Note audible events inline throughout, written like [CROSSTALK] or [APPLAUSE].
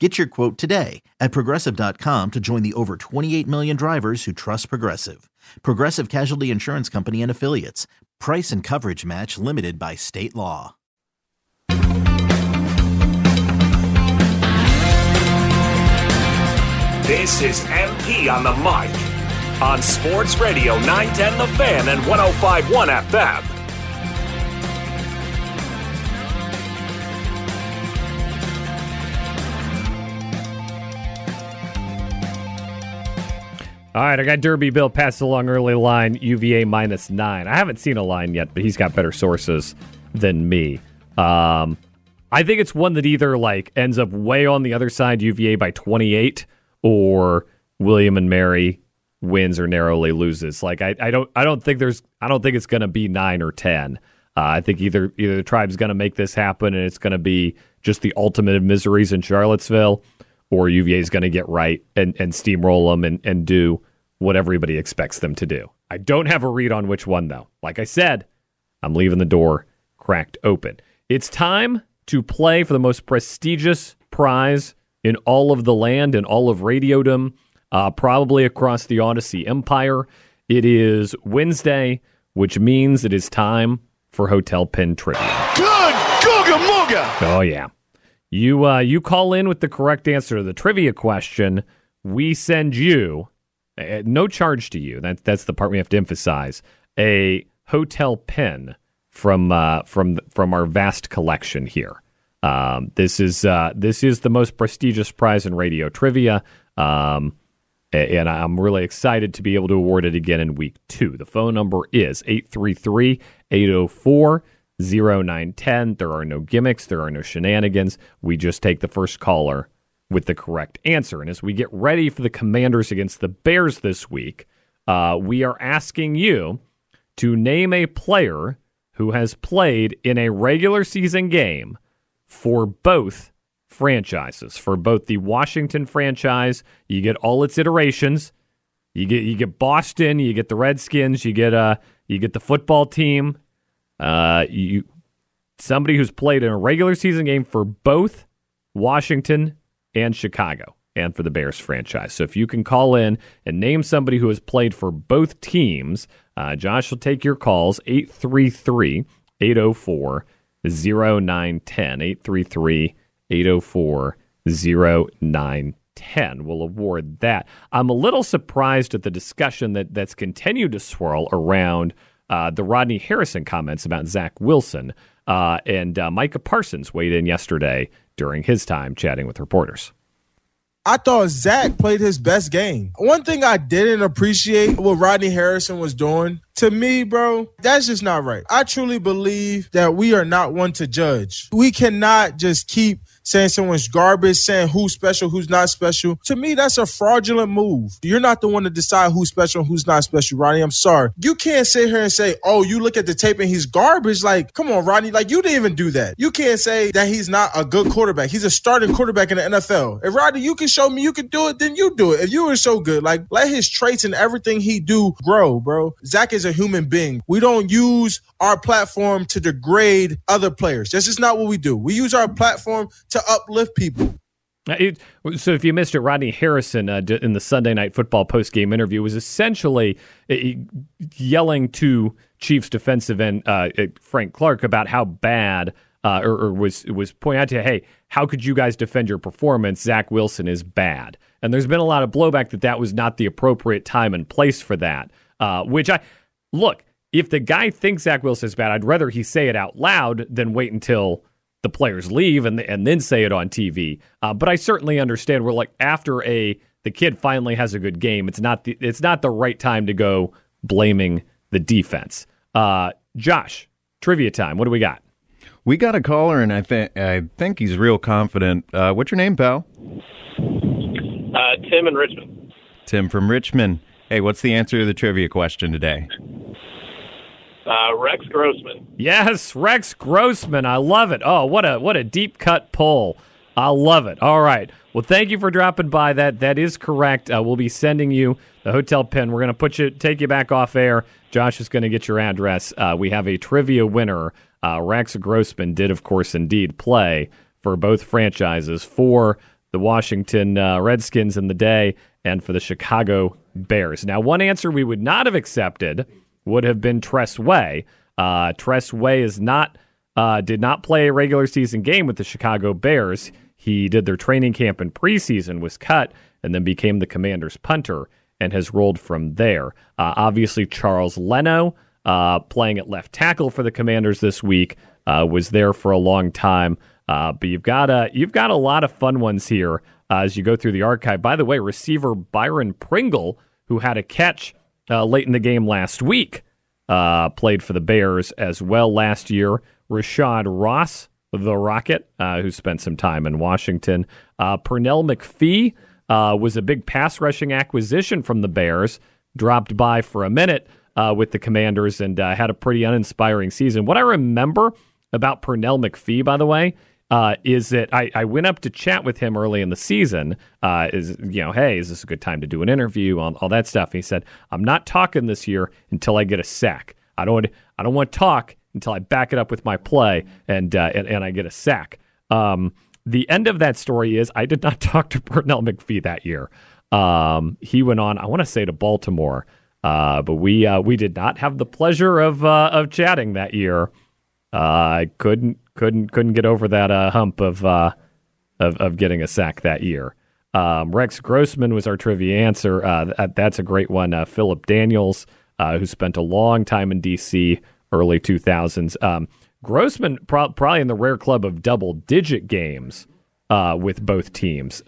Get your quote today at progressive.com to join the over 28 million drivers who trust Progressive. Progressive Casualty Insurance Company and Affiliates. Price and coverage match limited by state law. This is MP on the mic on Sports Radio 910 The Fan and 1051 FM. All right, I got Derby Bill passed along early line UVA minus nine. I haven't seen a line yet, but he's got better sources than me. Um, I think it's one that either like ends up way on the other side UVA by 28 or William and Mary wins or narrowly loses. Like I, I don't I don't think there's I don't think it's going to be 9 or 10. Uh, I think either either the tribe's going to make this happen and it's going to be just the ultimate of miseries in Charlottesville or UVA is going to get right and, and steamroll them and, and do what everybody expects them to do. I don't have a read on which one, though. Like I said, I'm leaving the door cracked open. It's time to play for the most prestigious prize in all of the land and all of radiodom, uh, probably across the Audacy Empire. It is Wednesday, which means it is time for Hotel Pen Trivia. Good Googa Mooga! Oh, yeah. You uh, you call in with the correct answer to the trivia question. We send you no charge to you. That that's the part we have to emphasize. A hotel pen from uh, from from our vast collection here. Um, this is uh, this is the most prestigious prize in radio trivia, um, and I'm really excited to be able to award it again in week two. The phone number is 833 804 0910. There are no gimmicks, there are no shenanigans. We just take the first caller with the correct answer. And as we get ready for the Commanders against the Bears this week, uh, we are asking you to name a player who has played in a regular season game for both franchises. For both the Washington franchise, you get all its iterations. You get you get Boston, you get the Redskins, you get uh you get the football team, uh, you somebody who's played in a regular season game for both Washington and Chicago and for the Bears franchise. So if you can call in and name somebody who has played for both teams, uh, Josh will take your calls 833 804 0910. 833 804 0910. We'll award that. I'm a little surprised at the discussion that, that's continued to swirl around uh, the Rodney Harrison comments about Zach Wilson. Uh, and uh, Micah Parsons weighed in yesterday during his time chatting with reporters. I thought Zach played his best game. One thing I didn't appreciate what Rodney Harrison was doing, to me, bro, that's just not right. I truly believe that we are not one to judge. We cannot just keep saying someone's garbage, saying who's special, who's not special. To me, that's a fraudulent move. You're not the one to decide who's special and who's not special, Rodney. I'm sorry. You can't sit here and say, oh, you look at the tape and he's garbage. Like, come on, Rodney. Like, you didn't even do that. You can't say that he's not a good quarterback. He's a starting quarterback in the NFL. If Rodney, you can show me you can do it, then you do it. If you were so good, like, let his traits and everything he do grow, bro. Zach is a human being. We don't use our platform to degrade other players. This is not what we do. We use our platform to uplift people. It, so, if you missed it, Rodney Harrison uh, in the Sunday Night Football post game interview was essentially uh, yelling to Chiefs defensive end uh, Frank Clark about how bad uh, or, or, was was pointing out to, hey, how could you guys defend your performance? Zach Wilson is bad, and there's been a lot of blowback that that was not the appropriate time and place for that. Uh, which I look, if the guy thinks Zach Wilson is bad, I'd rather he say it out loud than wait until the players leave and and then say it on TV. Uh, but I certainly understand. We're like after a the kid finally has a good game. It's not the it's not the right time to go blaming the defense. Uh, Josh, trivia time. What do we got? We got a caller, and I think I think he's real confident. Uh, what's your name, pal? Uh, Tim in Richmond. Tim from Richmond. Hey, what's the answer to the trivia question today? Uh, Rex Grossman. Yes, Rex Grossman. I love it. Oh, what a what a deep cut pull. I love it. All right. Well, thank you for dropping by. That that is correct. Uh, we'll be sending you the hotel pen. We're going to put you take you back off air. Josh is going to get your address. Uh, we have a trivia winner uh, Rex Grossman did, of course, indeed play for both franchises for the Washington uh, Redskins in the day and for the Chicago Bears. Now, one answer we would not have accepted would have been Tress Way. Uh, Tress Way is not uh, did not play a regular season game with the Chicago Bears. He did their training camp in preseason, was cut, and then became the Commanders' punter and has rolled from there. Uh, obviously, Charles Leno uh, playing at left tackle for the Commanders this week. Uh, was there for a long time, uh, but you've got a you've got a lot of fun ones here uh, as you go through the archive. By the way, receiver Byron Pringle, who had a catch uh, late in the game last week, uh, played for the Bears as well last year. Rashad Ross, the Rocket, who spent some time in Washington. Pernell McPhee was a big pass rushing acquisition from the Bears. Dropped by for a minute uh, with the Commanders and uh, had a pretty uninspiring season. What I remember about Pernell McPhee, by the way, uh, is that I, I, went up to chat with him early in the season. Uh, is you know, hey, is this a good time to do an interview? All, all that stuff. And he said, I'm not talking this year until I get a sack. I don't I don't want to talk until I back it up with my play and uh, and, and, I get a sack. Um, the end of that story is I did not [LAUGHS] talk to Pernell McPhee that year. Um, he went on, I want to say to Baltimore. Uh, but we uh, we did not have the pleasure of uh, of chatting that year. Uh, I couldn't couldn't couldn't get over that uh, hump of, of of getting a sack that year. Um, Rex Grossman was our trivia answer. that's a great one. Phillip Daniels, who spent a long time in D.C. early 2000s. Um, Grossman pro- probably in the rare club of double digit games with both teams.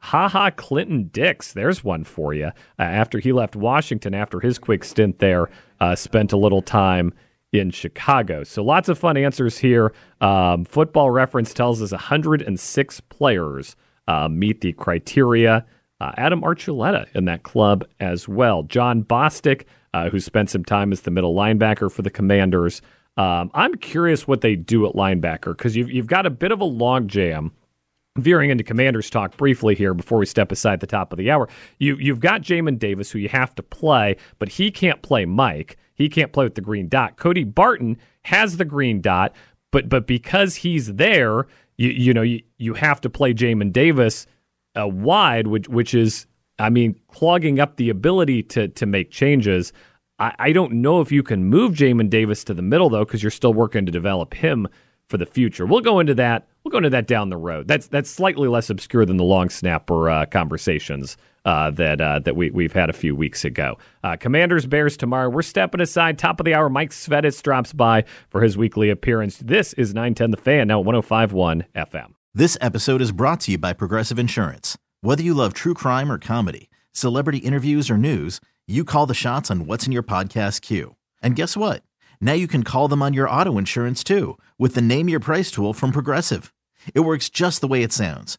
Ha Ha, Clinton Dix. There's one for you. Uh, after he left Washington, after his quick stint there, uh, spent a little time in Chicago. So lots of fun answers here. Um, football reference tells us 106 players uh, meet the criteria. Uh, Adam Archuleta in that club as well. Jon Bostic, uh, who spent some time as the middle linebacker for the Commanders. Um, I'm curious what they do at linebacker because you've, you've got a bit of a logjam veering into commanders talk briefly here before we step aside the top of the hour. You you've got Jamin Davis who you have to play, but he can't play Mike. He can't play with the green dot. Cody Barton has the green dot, but but because he's there, you you know you, you have to play Jamin Davis uh, wide, which which is I mean clogging up the ability to to make changes. I, I don't know if you can move Jamin Davis to the middle though, because you're still working to develop him for the future. We'll go into that. We'll go into that down the road. That's that's slightly less obscure than the long snapper uh, conversations uh, that uh, that we we've had a few weeks ago. Uh, Commanders Bears tomorrow. We're stepping aside. Top of the hour. Mike Sveditz drops by for his weekly appearance. This is 910 The Fan now 105.1 FM. This episode is brought to you by Progressive Insurance. Whether you love true crime or comedy, celebrity interviews or news, you call the shots on what's in your podcast queue. And guess what? Now you can call them on your auto insurance too with the Name Your Price tool from Progressive. It works just the way it sounds.